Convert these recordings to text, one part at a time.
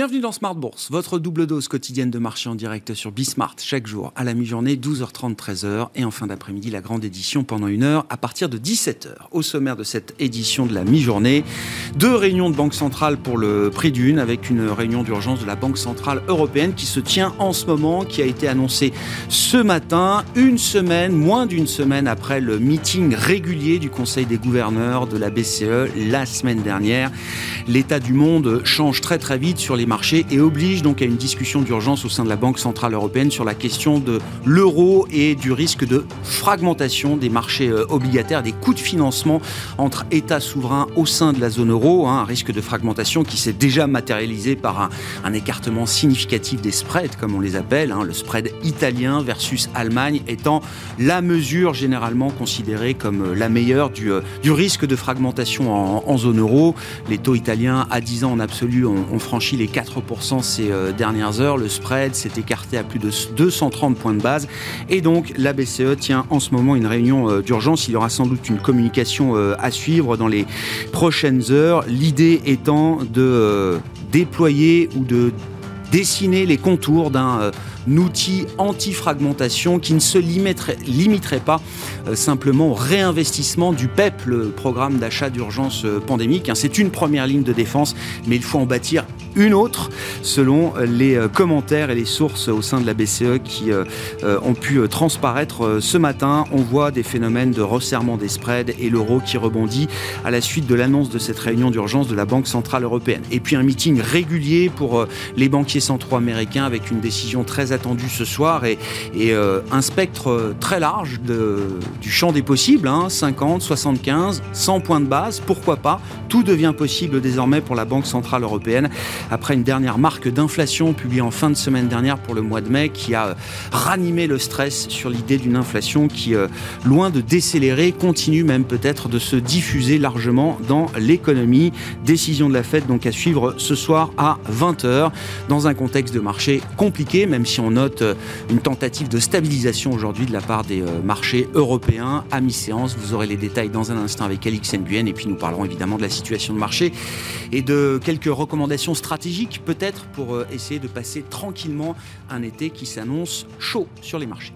Bienvenue dans Smart Bourse, votre double dose quotidienne de marché en direct sur Bismart, chaque jour à la mi-journée, 12h30, 13h, et en fin d'après-midi, la grande édition pendant une heure à partir de 17h. Au sommaire de cette édition de la mi-journée, deux réunions de Banque centrale pour le prix d'une, avec une réunion d'urgence de la Banque centrale européenne qui se tient en ce moment, qui a été annoncée ce matin, une semaine, moins d'une semaine après le meeting régulier du Conseil des gouverneurs de la BCE la semaine dernière. L'état du monde change très très vite sur les marchés et oblige donc à une discussion d'urgence au sein de la Banque Centrale Européenne sur la question de l'euro et du risque de fragmentation des marchés euh, obligataires, des coûts de financement entre États souverains au sein de la zone euro, hein, un risque de fragmentation qui s'est déjà matérialisé par un, écartement significatif des spreads, comme on les appelle, hein, le spread italien versus Allemagne étant la mesure généralement considérée comme euh, la meilleure du, euh, du risque de fragmentation en, zone euro. Les taux italiens à 10 ans en absolu ont franchi les 4% ces euh, dernières heures. Le spread s'est écarté à plus de 230 points de base. Et donc, la BCE tient en ce moment une réunion euh, d'urgence. Il y aura sans doute une communication euh, à suivre dans les prochaines heures. L'idée étant de déployer ou de dessiner les contours d'un outil anti-fragmentation qui ne se limiterait, pas simplement au réinvestissement du PEP, le programme d'achat d'urgence pandémique. Hein. C'est une première ligne de défense, mais il faut en bâtir une autre, selon les euh, commentaires et les sources au sein de la BCE qui ont pu transparaître ce matin. On voit des phénomènes de resserrement des spreads et l'euro qui rebondit à la suite de l'annonce de cette réunion d'urgence de la Banque Centrale Européenne. Et puis un meeting régulier pour les banquiers centraux américains avec une décision très attendu ce soir et, euh, un spectre très large du champ des possibles, 50, 75, 100 points de base, pourquoi pas? Tout devient possible désormais pour la Banque Centrale Européenne après une dernière marque d'inflation publiée en fin de semaine dernière pour le mois de mai qui a ranimé le stress sur l'idée d'une inflation qui, euh, loin de décélérer, continue même peut-être de se diffuser largement dans l'économie. Décision de la Fed donc à suivre ce soir à 20h dans un contexte de marché compliqué, même si on note euh, une tentative de stabilisation aujourd'hui de la part des euh, marchés européens à mi-séance. Vous aurez les détails dans un instant avec Alix Nguyen et puis nous parlerons évidemment de la situation de marché et de quelques recommandations stratégiques peut-être pour euh, essayer de passer tranquillement un été qui s'annonce chaud sur les marchés.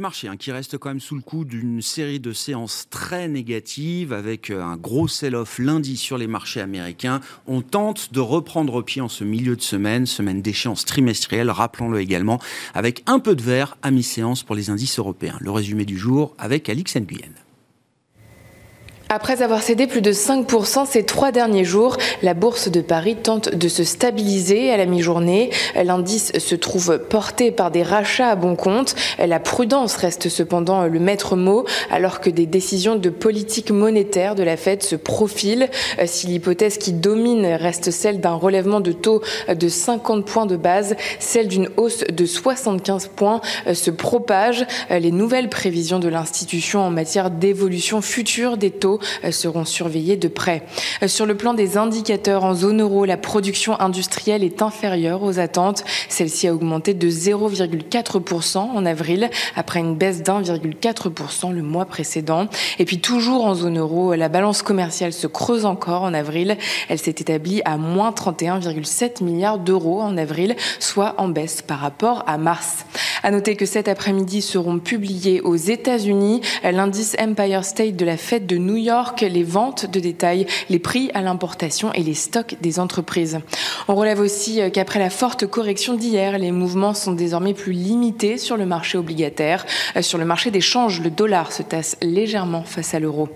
Des marchés hein, qui restent quand même sous le coup d'une série de séances très négatives avec euh, un gros sell-off lundi sur les marchés américains. On tente de reprendre pied en ce milieu de semaine, semaine d'échéance trimestrielle, rappelons-le également, avec un peu de vert à mi-séance pour les indices européens. Le résumé du jour avec Alix Nguyen. Après avoir cédé plus de 5% ces trois derniers jours, la bourse de Paris tente de se stabiliser à la mi-journée. L'indice se trouve porté par des rachats à bon compte. La prudence reste cependant le maître mot alors que des décisions de politique monétaire de la Fed se profilent. Si l'hypothèse qui domine reste celle d'un relèvement de taux de 50 points de base, celle d'une hausse de 75 points se propage. Les nouvelles prévisions de l'institution en matière d'évolution future des taux seront surveillés de près. Sur le plan des indicateurs en zone euro, la production industrielle est inférieure aux attentes. Celle-ci a augmenté de 0,4% en avril, après une baisse d'1,4% le mois précédent. Et puis toujours en zone euro, la balance commerciale se creuse encore en avril. Elle s'est établie à moins 31,7 milliards d'euros en avril, soit en baisse par rapport à mars. À noter que cet après-midi seront publiés aux États-Unis l'indice Empire State de la fête de New York les ventes de détail, les prix à l'importation et les stocks des entreprises. On relève aussi euh, qu'après la forte correction d'hier, les mouvements sont désormais plus limités sur le marché obligataire. Euh, sur le marché des changes, le dollar se tasse légèrement face à l'euro.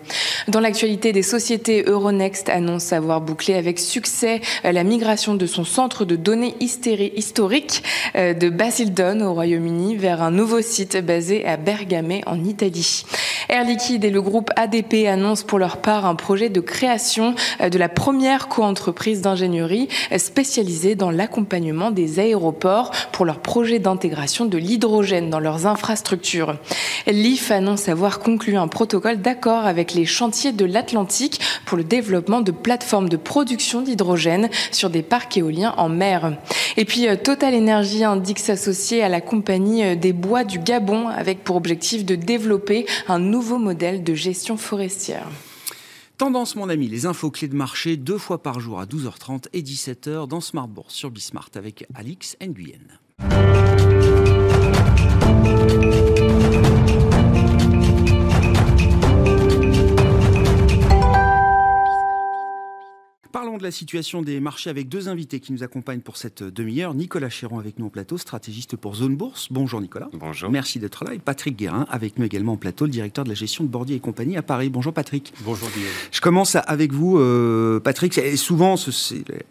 Dans l'actualité, des sociétés Euronext annoncent avoir bouclé avec succès euh, la migration de son centre de données historique de Basildon au Royaume-Uni vers un nouveau site basé à Bergame en Italie. Air Liquide et le groupe ADP annoncent pour leur part un projet de création de la première co-entreprise d'ingénierie spécialisée dans l'accompagnement des aéroports pour leur projet d'intégration de l'hydrogène dans leurs infrastructures. L'IF annonce avoir conclu un protocole d'accord avec les chantiers de l'Atlantique pour le développement de plateformes de production d'hydrogène sur des parcs éoliens en mer. Et puis euh, Total Energy indique s'associer à la compagnie euh, des bois du Gabon avec pour objectif de développer un nouveau modèle de gestion forestière. Tendance, mon ami, les infos clés de marché deux fois par jour à 12h30 et 17h dans Smart Bourse sur Bismart avec Alix Nguyen. De la situation des marchés avec deux invités qui nous accompagnent pour cette demi-heure. Nicolas Chéron avec nous en plateau, stratégiste pour Zone Bourse. Bonjour Nicolas. Bonjour. Merci d'être là. Et Patrick Guérin avec nous également en plateau, le directeur de la gestion de Bordier et compagnie à Paris. Bonjour Patrick. Bonjour Guillaume. Je commence avec vous, euh, Patrick. souvent,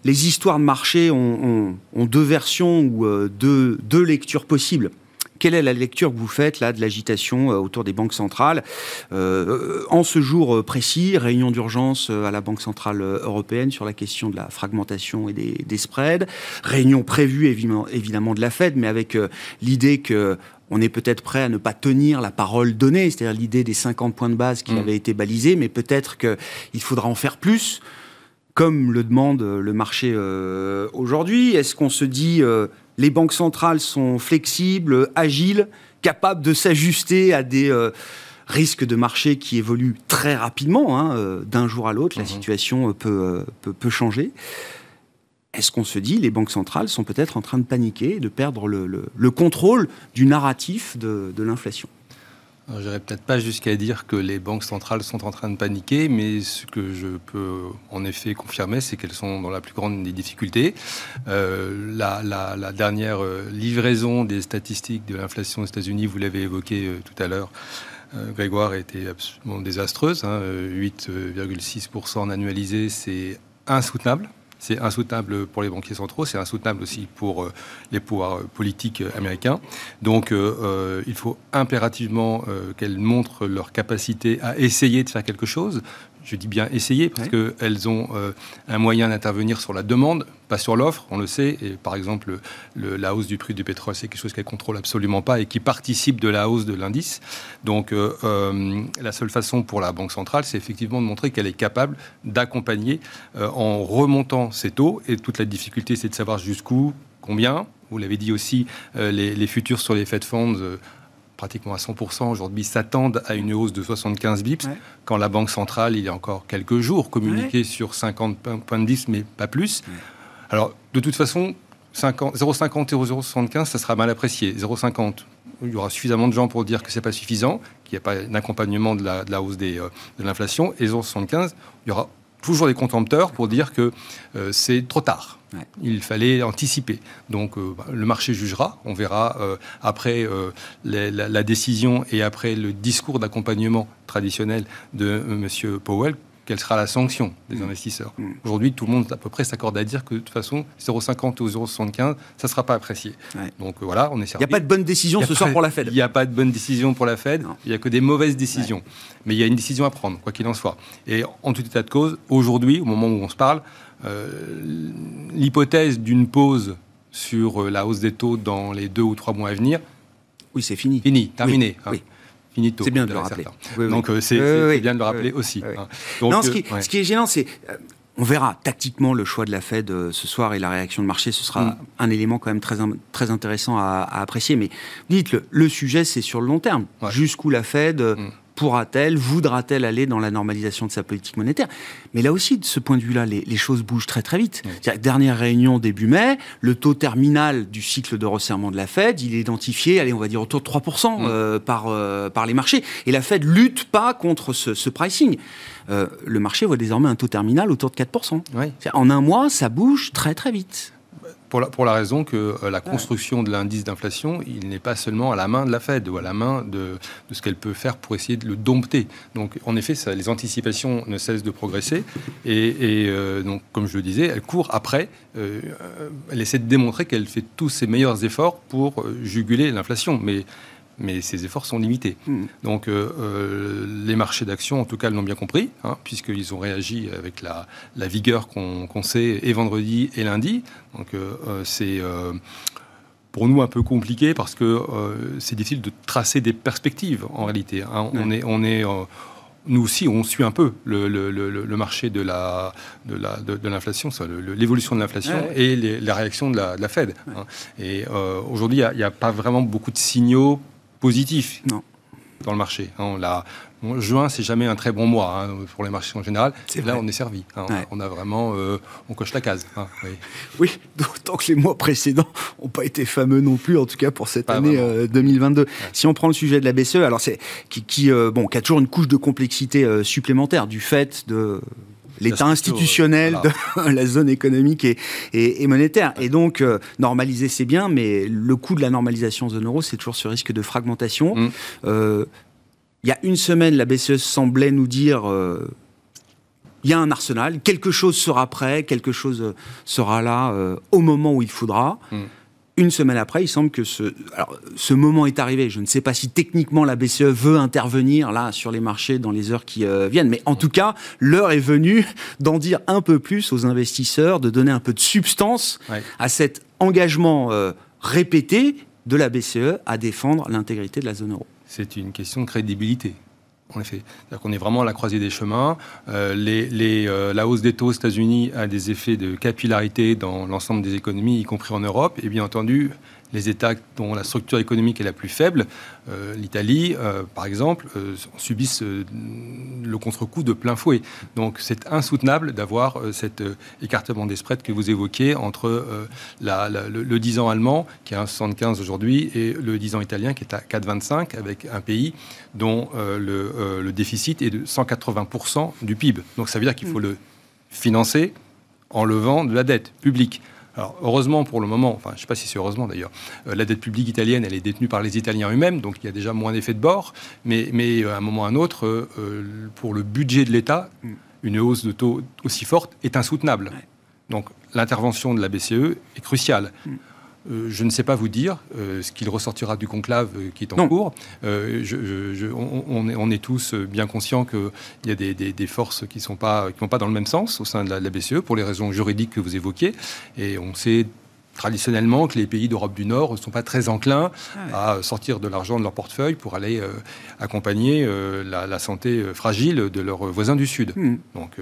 les histoires de marché ont, deux versions ou euh, deux, deux lectures possibles. Quelle est la lecture que vous faites là de l'agitation euh, autour des banques centrales euh, En ce jour euh, précis, réunion d'urgence à la Banque centrale européenne sur la question de la fragmentation et des, spreads. Réunion prévue évidemment, évidemment de la Fed, mais avec l'idée que on est peut-être prêt à ne pas tenir la parole donnée, c'est-à-dire l'idée des 50 points de base qui mm. avaient été balisés, mais peut-être qu'il faudra en faire plus, comme le demande le marché aujourd'hui. Est-ce qu'on se dit les banques centrales sont flexibles, agiles, capables de s'ajuster à des euh, risques de marché qui évoluent très rapidement. Hein, euh, d'un jour à l'autre, la mhm. situation euh, peut, peut, changer. Est-ce qu'on se dit les banques centrales sont peut-être en train de paniquer, de perdre le, contrôle du narratif de l'inflation? Je n'irai peut-être pas jusqu'à dire que les banques centrales sont en train de paniquer, mais ce que je peux en effet confirmer, c'est qu'elles sont dans la plus grande des difficultés. Euh, la, dernière euh, livraison des statistiques de l'inflation aux États-Unis, vous l'avez évoqué euh, tout à l'heure, Grégoire, était absolument désastreuse. 8,6% hein. en annualisé, c'est insoutenable. C'est insoutenable pour les banquiers centraux, c'est insoutenable aussi pour euh, les pouvoirs euh, politiques euh, américains. Donc il faut impérativement qu'elles montrent leur capacité à essayer de faire quelque chose je dis bien essayer, parce qu'elles ont euh, un moyen d'intervenir sur la demande, pas sur l'offre, on le sait. Et par exemple, la hausse du prix du pétrole, c'est quelque chose qu'elles contrôlent absolument pas et qui participe de la hausse de l'indice. Donc, euh, euh, la seule façon pour la Banque centrale, c'est effectivement de montrer qu'elle est capable d'accompagner en remontant ses taux. Et toute la difficulté, c'est de savoir jusqu'où, combien. Vous l'avez dit aussi, les, les, futurs sur les Fed Funds pratiquement à 100% aujourd'hui s'attendent à une hausse de 75 bips, quand la Banque centrale, il y a encore quelques jours, communiquait sur 50 points de bips, mais pas plus. Alors, de toute façon, 0,50 et 0,75, ça sera mal apprécié. 0,50, il y aura suffisamment de gens pour dire que c'est pas suffisant, qu'il n'y a pas d'accompagnement de la, hausse des, euh, de l'inflation. Et 0,75, il y aura toujours des contempteurs pour dire que euh, c'est trop tard. Il fallait anticiper. Donc euh, bah, le marché jugera. On verra euh, après la, décision et après le discours d'accompagnement traditionnel de M. Powell quelle sera la sanction des mm. investisseurs. Mm. Aujourd'hui, tout le monde à peu près s'accorde à dire que de toute façon, 0,50 ou 0,75, ça ne sera pas apprécié. Donc voilà, on est servi. Il n'y a pas de bonne décision ce soir pour la Fed. Il n'y a pas de bonne décision pour la Fed, il n'y a que des mauvaises décisions. Mais il y a une décision à prendre, quoi qu'il en soit. Et en tout état de cause, aujourd'hui, au moment où on se parle, euh, l'hypothèse d'une pause sur euh, la hausse des taux dans les deux ou trois mois à venir. Oui, c'est fini. Fini, terminé. Hein. C'est bien de le rappeler. Donc euh, c'est bien de le rappeler aussi. Hein. non, ce, qui, ce, qui, est gênant, c'est on verra tactiquement le choix de la Fed ce soir et la réaction de marché. Ce sera mm. un élément quand même très, très intéressant à, apprécier. Mais dites-le, le sujet, c'est sur le long terme. Jusqu'où la Fed mm pourra-t-elle, voudra-t-elle aller dans la normalisation de sa politique monétaire? Mais là aussi, de ce point de vue-là, les, choses bougent très très vite. Dernière réunion début mai, le taux terminal du cycle de resserrement de la Fed, il est identifié, allez, on va dire autour de 3% euh, par, euh, par les marchés. Et la Fed lutte pas contre ce, pricing. Euh, le marché voit désormais un taux terminal autour de 4%. En un mois, ça bouge très très vite. Pour la, raison que euh, la construction de l'indice d'inflation, il n'est pas seulement à la main de la Fed ou à la main de, ce qu'elle peut faire pour essayer de le dompter. Donc, en effet, ça, les anticipations ne cessent de progresser. Et, euh, donc, comme je le disais, elle court après. Euh, elle essaie de démontrer qu'elle fait tous ses meilleurs efforts pour juguler l'inflation. Mais mais ces efforts sont limités. Hmm. Donc les marchés d'actions, en tout cas, l'ont bien compris, hein, puisqu'ils ont réagi avec la, vigueur qu'on sait et vendredi et lundi. Donc c'est pour nous un peu compliqué parce que c'est difficile de tracer des perspectives en réalité. Hein. On est, on est nous aussi, on suit un peu le, le, le, marché de la de la de, l'inflation, l'évolution de l'inflation et les, la réaction de la, de la Fed. Hein. Et euh, aujourd'hui, il n'y a, pas vraiment beaucoup de signaux positifs. Non dans le marché. Hein. On l'a, juin, c'est jamais un très bon mois hein, pour les marchés en général. Là, on est servi. Hein. On a vraiment, euh, on coche la case. oui. oui, d'autant que les mois précédents n'ont pas été fameux non plus, en tout cas pour cette année 2022. Euh, si on prend le sujet de la BCE, alors c'est qui, qui euh, bon, qui a toujours une couche de complexité supplémentaire du fait de l'état institutionnel de la zone économique et, et, monétaire. Et donc, normaliser, c'est bien, mais le coût de la normalisation zone euro, c'est toujours ce risque de fragmentation. Mmh. Il y a une semaine, la BCE semblait nous dire euh, il y a un arsenal, quelque chose sera prêt, quelque chose euh, sera là euh, au moment où il faudra. Mm. Une semaine après, il semble que ce, alors, ce moment est arrivé. Je ne sais pas si techniquement la BCE veut intervenir là sur les marchés dans les heures qui viennent, mais en tout cas, l'heure est venue d'en dire un peu plus aux investisseurs, de donner un peu de substance à cet engagement répété de la BCE à défendre l'intégrité de la zone euro c'est une question de crédibilité. En effet, est vraiment à la croisée des chemins. Euh, euh, la hausse des taux aux États-Unis a des effets de capillarité dans l'ensemble des économies, y compris en Europe. Et bien entendu, les États dont la structure économique est la plus faible, euh, l'Italie, euh, par exemple, euh, subissent le contre-coup de plein fouet. Donc c'est insoutenable d'avoir cet écartement des spreads que vous évoquiez entre le, 10 ans allemand, qui est à 1,75 aujourd'hui, et le 10 ans italien, qui est à 4,25, avec un pays dont le, le déficit est de 180% du PIB. Donc ça veut dire qu'il faut mm. le financer en levant de la dette publique. Alors, heureusement pour le moment, enfin, je ne sais pas si c'est heureusement d'ailleurs, euh, la dette publique italienne, elle est détenue par les Italiens eux-mêmes, donc il y a déjà moins d'effet de bord. Mais, mais euh, à un moment ou à un autre, euh, pour le budget de l'État, mm. une hausse de taux aussi forte est insoutenable. Donc, l'intervention de la BCE est cruciale. Euh, je ne sais pas vous dire euh, ce qu'il ressortira du conclave euh, qui est en cours. on, est, tous bien conscients qu'il y a des, forces qui ne vont pas dans le même sens au sein de la, BCE pour les raisons juridiques que vous évoquez. Et on sait traditionnellement que les pays d'Europe du Nord ne sont pas très enclins ah à sortir de l'argent de leur portefeuille pour aller accompagner la, santé fragile de leurs voisins du Sud. Hmm. Donc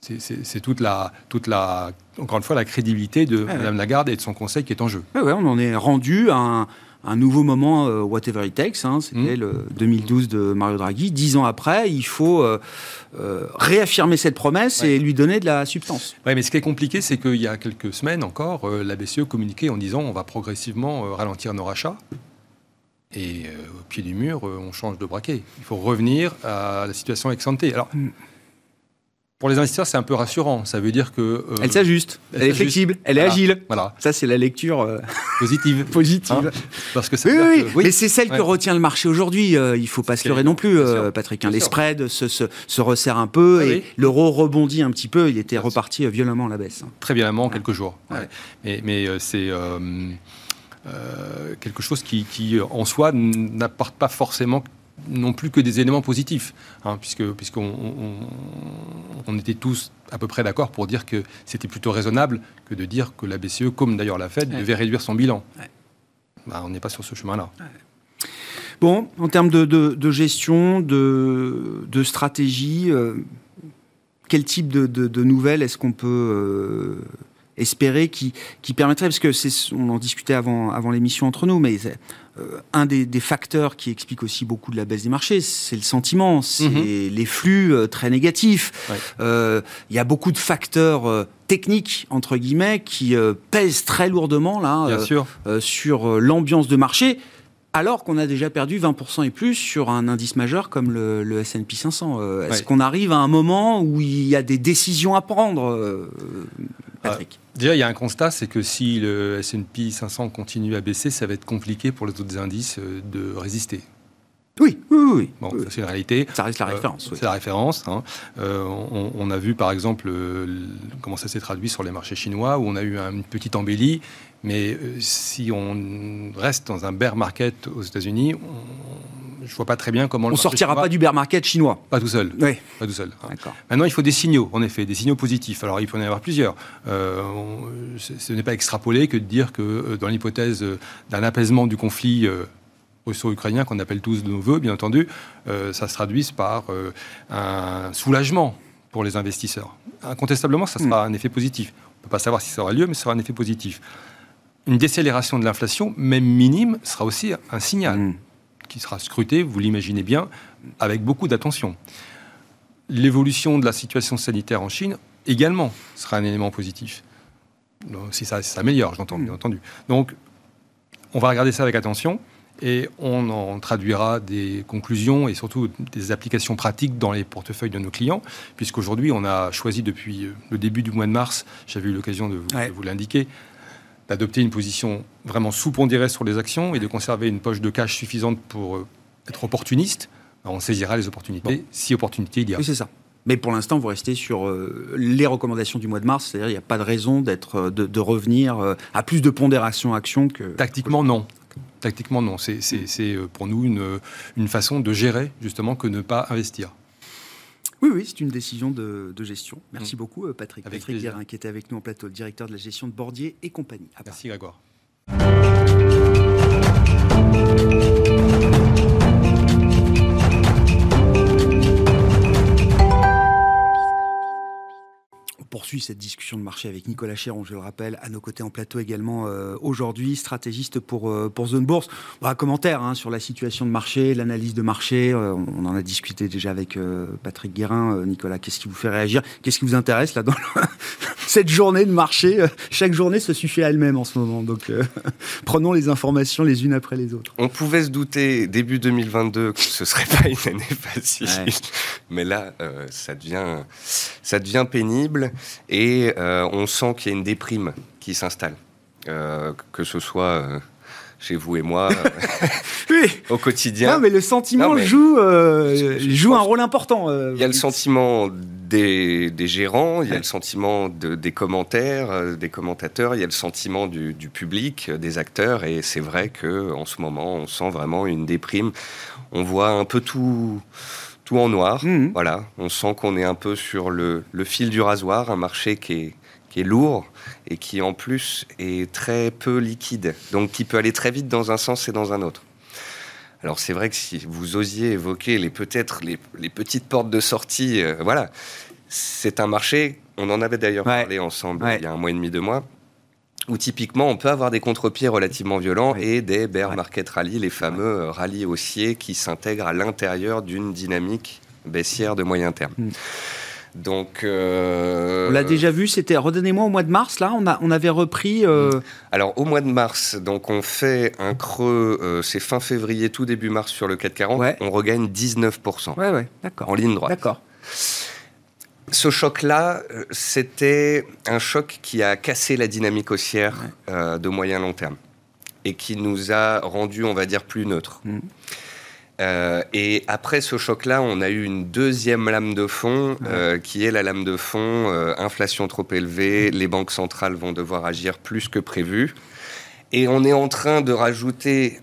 c'est toute la, toute la, encore une fois, la crédibilité de Mme Lagarde et de son conseil qui est en jeu. Ouais, on en est rendu à un, nouveau moment, euh, whatever it takes. Hein, C'était mmh. le 2012 de Mario Draghi. Dix ans après, il faut euh, euh, réaffirmer cette promesse et lui donner de la substance. Oui, mais ce qui est compliqué, c'est qu'il y a quelques semaines encore, la BCE communiquait en disant on va progressivement ralentir nos rachats. Et au pied du mur, on change de braquet. Il faut revenir à la situation ex ante. Alors, mmh. Pour les investisseurs, c'est un peu rassurant. Ça veut dire que euh, elle s'ajuste, elle, est flexible, elle est agile. Voilà. Ça, c'est la lecture euh, positive. positive. Hein Parce que oui, oui, mais c'est celle que retient le marché aujourd'hui. Euh, il faut pas se leurrer non plus, Patrick. Hein. Les spreads se, se, resserrent un peu et l'euro rebondit un petit peu. Il était reparti violemment à la baisse. Hein. Très violemment, en quelques jours. Mais, mais c'est quelque chose qui, qui en soi, n'apporte pas forcément non plus que des éléments positifs, hein, puisque puisqu'on on, était tous à peu près d'accord pour dire que c'était plutôt raisonnable que de dire que la BCE, comme d'ailleurs la Fed, devait réduire son bilan. Bah, on n'est pas sur ce chemin-là. Bon, en termes de, gestion, de, stratégie, euh, quel type de, nouvelles est-ce qu'on peut euh, espérer qui, qui permettrait, parce que c'est, on en discutait avant, avant l'émission entre nous, mais euh, un des, facteurs qui explique aussi beaucoup de la baisse des marchés, c'est le sentiment, c'est mhm. les flux euh, très négatifs. Euh, il y a beaucoup de facteurs techniques entre guillemets qui pèsent très lourdement là sur l'ambiance de marché. Alors qu'on a déjà perdu 20% et plus sur un indice majeur comme le, le S&P 500. Est-ce qu'on arrive à un moment où il y a des décisions à prendre, Patrick? Déjà, il y a un constat, c'est que si le S&P 500 continue à baisser, ça va être compliqué pour les autres indices euh, de résister. Oui, oui, oui. Bon, c'est une réalité. Ça reste la référence. C'est la référence. Hein. On, on, a vu par exemple comment ça s'est traduit sur les marchés chinois où on a eu une petite embellie mais euh, si on reste dans un bear market aux États-Unis, je vois pas très bien comment on ne sortira pas du bear market chinois. Pas tout seul. Oui. Pas tout seul. Maintenant, il faut des signaux, en effet, des signaux positifs. Alors, il peut y en avoir plusieurs. Euh, ce n'est pas extrapolé que de dire que euh, dans l'hypothèse d'un apaisement du conflit russo-ukrainien qu'on appelle tous de nos voeux, bien entendu, ça se traduise par un soulagement pour les investisseurs. Incontestablement, ça sera hmm. un effet positif. On ne peut pas savoir si ça aura lieu, mais ça sera un effet positif une décélération de l'inflation, même minime, sera aussi un signal mm. Qui sera scruté, vous l'imaginez bien, avec beaucoup d'attention. L'évolution de la situation sanitaire en Chine également sera un élément positif. si ça s'améliore, j'entends, bien entendu. Donc, on va regarder ça avec attention et on en traduira des conclusions et surtout des applications pratiques dans les portefeuilles de nos clients, puisqu'aujourd'hui, on a choisi depuis le début du mois de mars, j'avais eu l'occasion de vous l'indiquer, d'adopter une position vraiment sous-pondérée sur les actions et de conserver une poche de cash suffisante pour euh, être opportuniste, on saisira les opportunités si opportunité il y a. Oui, c'est ça. Mais pour l'instant, vous restez sur euh, les recommandations du mois de mars, c'est-à-dire il n'y a pas de raison d'être, euh, de, revenir à plus de pondération action que... Tactiquement, non. Tactiquement, non. C'est, pour nous une, une façon de gérer, justement, que ne pas investir. Oui, oui, c'est une décision de, gestion. Merci mm. beaucoup, euh, Patrick. Patrick Guérin, qui était avec nous en plateau, directeur de la gestion de Bordier et compagnie. Merci, Grégoire. Poursuit cette discussion de marché avec Nicolas Chéron, je le rappelle, à nos côtés en plateau également euh, aujourd'hui, stratégiste pour, euh, pour Zone Bourse. un commentaire hein, sur la situation de marché, l'analyse de marché. Euh, on en a discuté déjà avec Patrick Guérin. Nicolas, qu'est-ce qui vous fait réagir? Qu'est-ce qui vous intéresse là dans cette journée de marché? Chaque journée se suffit à elle-même en ce moment. Donc prenons les informations les unes après les autres. On pouvait se douter début 2022 que ce serait pas une année facile. Mais là, ça, devient, ça devient pénible et euh, on sent qu'il y a une déprime qui s'installe, euh, que ce soit euh, chez vous et moi au quotidien. Non, mais le sentiment joue, joue un rôle important. Il y a le sentiment des, gérants, il y a le sentiment des commentaires, des commentateurs, il y a le sentiment du, public, des acteurs, et c'est vrai que en ce moment, on sent vraiment une déprime. On voit un peu tout tout en noir. Mhm. Voilà, on sent qu'on est un peu sur le, fil du rasoir, un marché qui est, qui est lourd et qui en plus est très peu liquide, donc qui peut aller très vite dans un sens et dans un autre. Alors c'est vrai que si vous osiez évoquer les peut-être les, petites portes de sortie, euh, voilà, c'est un marché. On en avait d'ailleurs parlé ensemble il y a un mois et demi, deux mois où typiquement on peut avoir des contre-pieds relativement violents et des bear market rally, les fameux euh, rallyes haussiers qui s'intègrent à l'intérieur d'une dynamique baissière de moyen terme. Hmm. Donc, euh, on l'a déjà vu. C'était redonnez-moi au mois de mars. Là, on, a, on avait repris. Euh, hmm. Alors au mois de mars, donc on fait un creux. c'est fin février, tout début mars sur le 440. On regagne 19 Ouais, ouais, d'accord. En ligne droite. D'accord. Ce choc-là, euh, c'était un choc qui a cassé la dynamique haussière euh, de moyen long terme et qui nous a rendu, on va dire, plus neutres. Mm. Euh, et après ce choc-là, on a eu une deuxième lame de fond, qui est la lame de fond inflation trop élevée, mm. les banques centrales vont devoir agir plus que prévu. Et on est en train de rajouter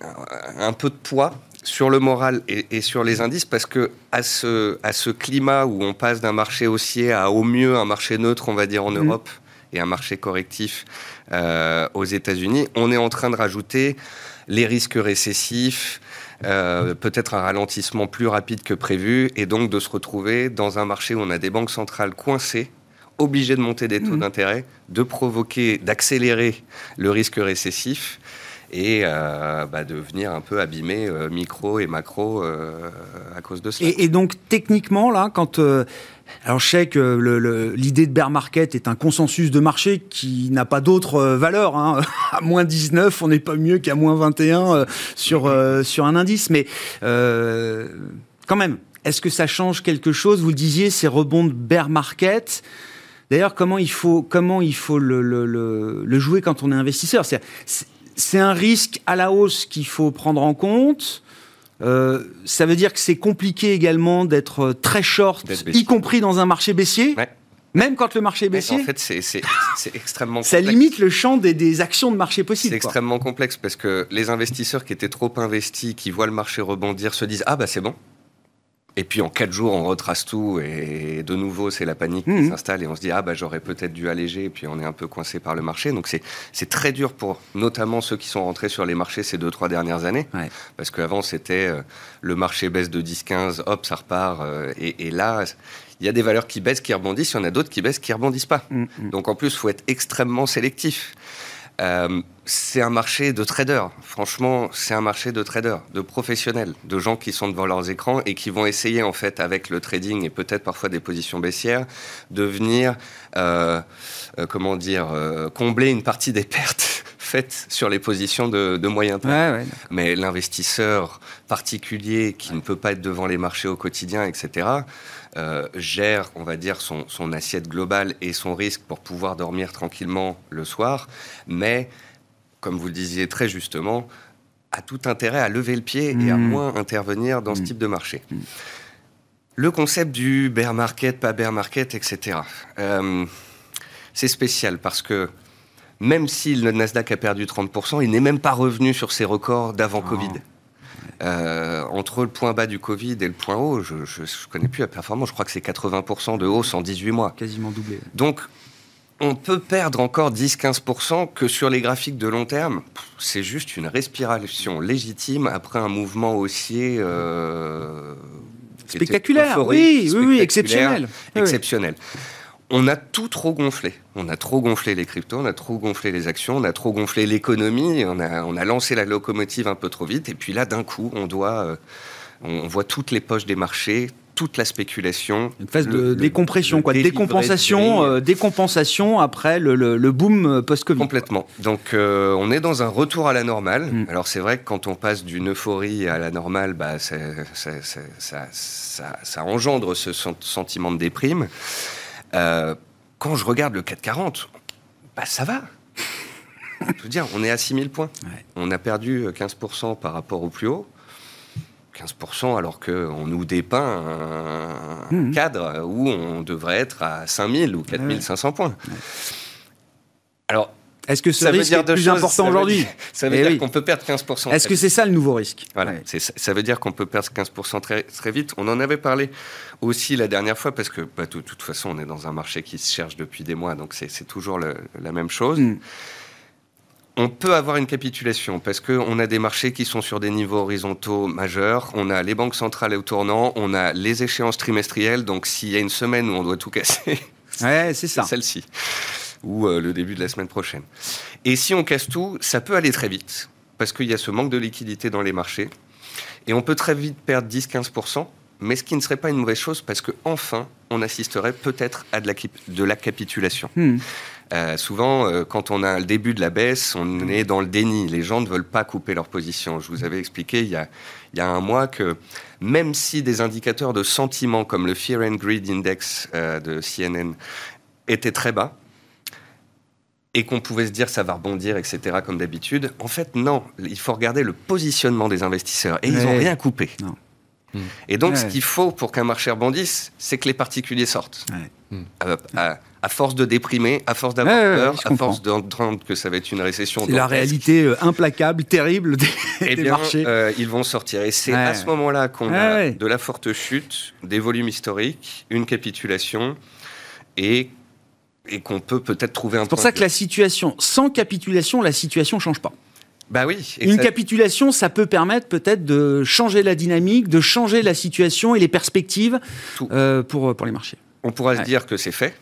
un peu de poids sur le moral et, sur les indices, parce que à ce, à ce climat où on passe d'un marché haussier à au mieux un marché neutre, on va dire en mmh. Europe, et un marché correctif euh, aux États-Unis, on est en train de rajouter les risques récessifs, euh, peut-être un ralentissement plus rapide que prévu, et donc de se retrouver dans un marché où on a des banques centrales coincées obligées de monter des taux mmh. d'intérêt, de provoquer, d'accélérer le risque récessif et euh, bah, de venir un peu abîmer euh, micro et macro euh, à cause de ça. Et, donc techniquement, là, quand... alors je sais que l'idée de bear market est un consensus de marché qui n'a pas d'autre valeur. Hein. à moins 19, on n'est pas mieux qu'à moins 21 sur, sur un indice. Mais quand même, est-ce que ça change quelque chose? Vous le disiez, ces rebonds de bear market... D'ailleurs, comment il faut, comment il faut le, jouer quand on est investisseur? C'est un risque à la hausse qu'il faut prendre en compte. Euh, ça veut dire que c'est compliqué également d'être très short, y compris dans un marché baissier. Même quand le marché est baissier En fait, c'est extrêmement complexe. Ça limite le champ des, des actions de marché possibles. C'est extrêmement complexe parce que les investisseurs qui étaient trop investis, qui voient le marché rebondir, se disent Ah, bah c'est bon, et puis en quatre jours, on retrace tout et de nouveau, c'est la panique qui mhm. s'installe et on se dit ah bah j'aurais peut-être dû alléger. Et puis on est un peu coincé par le marché. Donc c'est c'est très dur pour notamment ceux qui sont rentrés sur les marchés ces deux trois dernières années, parce qu'avant c'était euh, le marché baisse de 10-15, hop ça repart. Euh, et, là il y a des valeurs qui baissent, qui rebondissent, il y en a d'autres qui baissent, qui rebondissent pas. Mm, mm. Donc en plus, il faut être extrêmement sélectif. Euh, c'est un marché de traders. Franchement, c'est un marché de traders, de professionnels, de gens qui sont devant leurs écrans et qui vont essayer, en fait, avec le trading et peut-être parfois des positions baissières, de venir, euh, euh, comment dire, combler une partie des pertes faites sur les positions de, de moyen terme. Mais l'investisseur particulier qui ne peut pas être devant les marchés au quotidien, etc., euh, gère, on va dire, son, assiette globale et son risque pour pouvoir dormir tranquillement le soir, mais, comme vous le disiez très justement, a tout intérêt à lever le pied et à mmh. moins intervenir dans ce mmh. type de marché. Mmh. Le concept du bear market, pas bear market, etc. Euh, c'est spécial parce que même si le Nasdaq a perdu 30%, il n'est même pas revenu sur ses records d'avant oh. Covid. Euh, entre le point bas du Covid et le point haut, je ne connais plus la performance, je crois que c'est 80% de hausse en 18 mois. Quasiment doublé. Donc, on peut perdre encore 10-15% que sur les graphiques de long terme. C'est juste une respiration légitime après un mouvement haussier. Euh, spectaculaire, oui, oui, oui, exceptionnel. Exceptionnel on a tout trop gonflé. On a trop gonflé les cryptos, on a trop gonflé les actions, on a trop gonflé l'économie, on a, on a lancé la locomotive un peu trop vite. Et puis là, d'un coup, on doit, euh, on voit toutes les poches des marchés, toute la spéculation. Une phase de décompression, quoi, décompensation, euh, décompensation après le, boom euh, post-Covid. Complètement. Donc on est dans un retour à la normale. Mm. Alors c'est vrai que quand on passe d'une euphorie à la normale, bah, ça, ça, engendre ce sentiment de déprime. Euh, quand je regarde le 440, bah ça va. je veux dire, on est à 6000 points. On a perdu 15% euh, par rapport au plus haut. 15% alors qu'on nous dépeint un mmh. cadre où on devrait être à 5000 ou 4500 points. Alors, est-ce que ce ça risque est plus important aujourd'hui Ça veut dire, eh qu'on peut perdre 15%. Est-ce que c'est ça le nouveau risque? Voilà, ça veut dire qu'on peut perdre 15% très, très vite. On en avait parlé aussi la dernière fois parce que bah, de toute façon, on est dans un marché qui se cherche depuis des mois, donc c'est toujours la même chose. Hmm. On peut avoir une capitulation parce qu'on a des marchés qui sont sur des niveaux horizontaux majeurs. On a les banques centrales au tournant, on a les échéances trimestrielles. Donc s'il y a une semaine où on doit tout casser, ouais, c'est ça. Celle-ci ou euh, le début de la semaine prochaine. Et si on casse tout, ça peut aller très vite, parce qu'il y a ce manque de liquidité dans les marchés, et on peut très vite perdre 10-15%, mais ce qui ne serait pas une mauvaise chose, parce qu'enfin, on assisterait peut-être à de la, de la capitulation. Hmm. Euh, souvent, euh, quand on a le début de la baisse, on est dans le déni. Les gens ne veulent pas couper leur position. Je vous avais expliqué il y a, il y a un mois que même si des indicateurs de sentiment comme le Fear and Greed Index de CNN étaient très bas, et qu'on pouvait se dire ça va rebondir, etc., comme d'habitude. En fait, non. Il faut regarder le positionnement des investisseurs. Et ils n'ont rien coupé. Hmm. Et donc, ce qu'il faut pour qu'un marché rebondisse, c'est que les particuliers sortent. Hmm. À, force de déprimer, à force d'avoir peur, à force d'entendre que ça va être une récession. C'est la réalité euh, implacable, terrible des, eh bien, marchés. Euh, ils vont sortir. Et c'est à ce moment-là qu'on a de la forte chute, des volumes historiques, une capitulation et et qu'on peut peut-être trouver un. C'est pour ça que la situation, sans capitulation, la situation change pas. Bah oui. Une capitulation, ça peut permettre peut-être de changer la dynamique, de changer la situation et les perspectives euh, pour, pour les marchés. On pourra se dire que c'est fait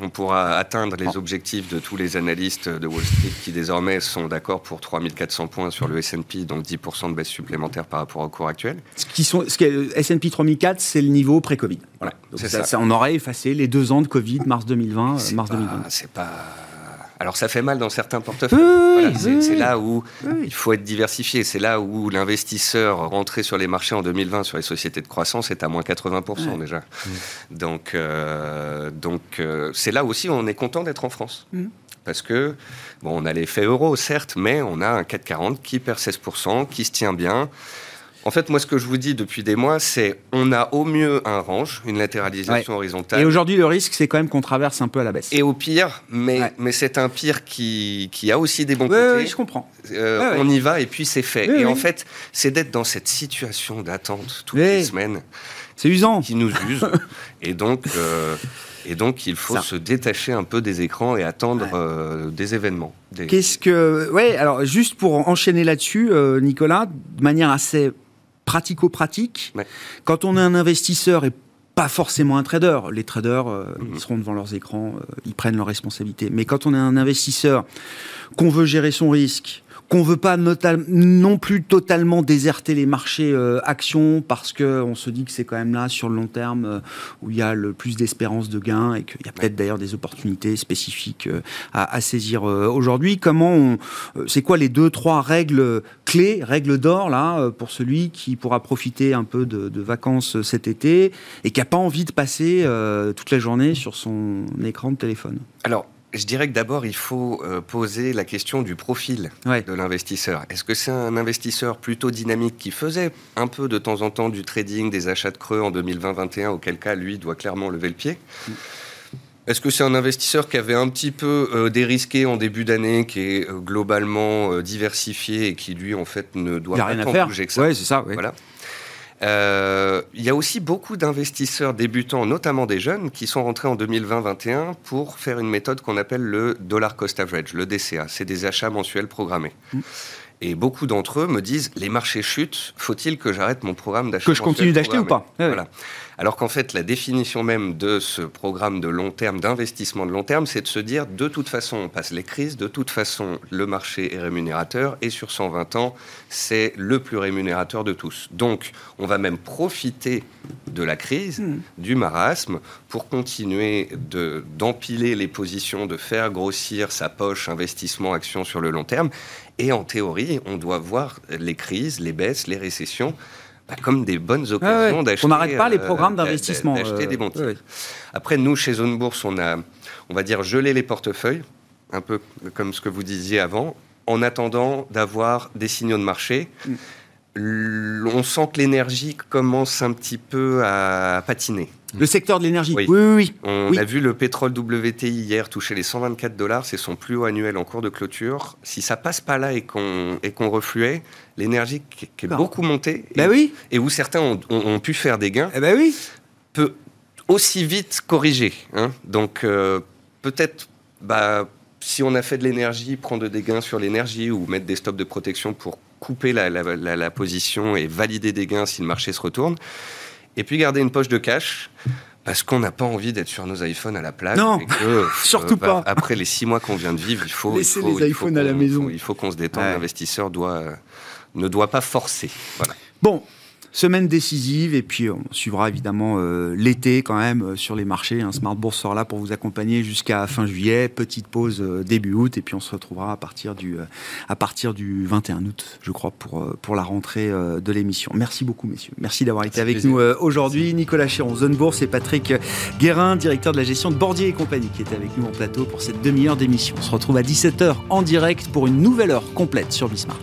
on pourra atteindre les objectifs de tous les analystes de Wall Street qui désormais sont d'accord pour 3400 points sur le S&P, donc 10% de baisse supplémentaire par rapport au cours actuel. Ce qui sont, ce S&P 3004, c'est le niveau pré-Covid. Voilà. ça, ça. on aurait effacé les deux ans de Covid, mars 2020, mars 2020. C'est pas alors ça fait mal dans certains portefeuilles. c'est là où il faut être diversifié. C'est là où l'investisseur rentré sur les marchés en 2020 sur les sociétés de croissance est à moins 80% déjà. Donc, euh, donc euh, c'est là aussi où on est content d'être en France. Mm. Parce que, bon, on a l'effet euro, certes, mais on a un 440 qui perd 16%, qui se tient bien. En fait, moi, ce que je vous dis depuis des mois, c'est on a au mieux un range, une latéralisation horizontale. Et aujourd'hui, le risque, c'est quand même qu'on traverse un peu à la baisse. Et au pire, mais, mais c'est un pire qui, qui a aussi des bons côtés. Oui, je comprends. Euh, on y va et puis c'est fait. et en fait, c'est d'être dans cette situation d'attente toutes les semaines. C'est usant. Qui nous use. et donc. Euh, et donc, il faut se détacher un peu des écrans et attendre euh, des événements. Qu'est-ce que. Ouais, alors, juste pour enchaîner là-dessus, Nicolas, de manière assez pratico-pratique, quand on est un investisseur et pas forcément un trader. Les traders, euh, mhm. ils seront devant leurs écrans, euh, ils prennent leurs responsabilités. Mais quand on est un investisseur, qu'on veut gérer son risque, qu'on veut pas non plus totalement déserter les marchés euh, actions parce que on se dit que c'est quand même là sur le long terme euh, où il y a le plus d'espérance de gain et qu'il y a peut-être d'ailleurs des opportunités spécifiques euh, à, saisir aujourd'hui. Comment c'est quoi les deux trois règles clés, règles d'or là pour celui qui pourra profiter un peu de, de vacances cet été et qui a pas envie de passer toute la journée sur son écran de téléphone? Alors je dirais que d'abord, il faut euh, poser la question du profil de l'investisseur. Est-ce que c'est un investisseur plutôt dynamique qui faisait un peu de temps en temps du trading, des achats de creux en 2020-2021, auquel cas, lui, doit clairement lever le pied? Est-ce que c'est un investisseur qui avait un petit peu euh, dérisqué en début d'année, qui est euh, globalement diversifié et qui, lui, en fait, ne doit pas tant bouger que ça? Oui, c'est ça. Voilà. Euh, il y a aussi beaucoup d'investisseurs débutants, notamment des jeunes, qui sont rentrés en 2020-21 pour faire une méthode qu'on appelle le dollar cost average, le DCA. C'est des achats mensuels programmés. Mm. Et beaucoup d'entre eux me disent les marchés chutent, faut-il que j'arrête mon programme d'achat Que je continue d'acheter ou pas? Voilà. Alors qu'en fait, la définition même de ce programme de long terme, d'investissement de long terme, c'est de se dire de toute façon, on passe les crises, de toute façon, le marché est rémunérateur et sur 120 ans, c'est le plus rémunérateur de tous. Donc, on va même profiter de la crise, hmm. du marasme, pour continuer d'empiler les positions, de faire grossir sa poche investissement action sur le long terme. Et en théorie, on doit voir les crises, les baisses, les récessions comme des bonnes occasions d'acheter. On n'arrête pas les euh, programmes d'investissement. D'acheter des bons titres. Après, nous, chez Zone Bourse, on a, on va dire, gelé les portefeuilles, un peu comme ce que vous disiez avant, en attendant d'avoir des signaux de marché. Mm. On sent que l'énergie commence un petit peu à patiner. Le secteur de l'énergie. Oui, oui, oui. On a vu le pétrole WTI hier toucher les 124 dollars, c'est son plus haut annuel en cours de clôture. Si ça passe pas là et qu'on refluait, l'énergie qui, est beaucoup montée, bah et, oui. et où certains ont, pu faire des gains, eh ben oui. peut aussi vite corriger. Hein. Donc euh, peut-être, bah, si on a fait de l'énergie, prendre des gains sur l'énergie ou mettre des stops de protection pour couper la, la position et valider des gains si le marché se retourne. Et puis garder une poche de cash parce qu'on n'a pas envie d'être sur nos iPhones à la plage. Non, surtout pas. Après les six mois qu'on vient de vivre, il faut laisser les iPhones à la maison. Il faut qu'on se détende. L'investisseur doit ne doit pas forcer. Voilà. Bon, Semaine décisive et puis on suivra évidemment euh, l'été quand même euh, sur les marchés. Un Smart Bourse sera là pour vous accompagner jusqu'à fin juillet. Petite pause euh, début août et puis on se retrouvera à partir du, à partir du 21 août, je crois, pour, pour la rentrée de l'émission. Merci beaucoup messieurs. Merci d'avoir été avec nous aujourd'hui. Nicolas Chéron, Zone Bourse et Patrick Guérin, directeur de la gestion de Bordier et compagnie, qui était avec nous en plateau pour cette demi-heure d'émission. On se retrouve à 17h en direct pour une nouvelle heure complète sur Bismart.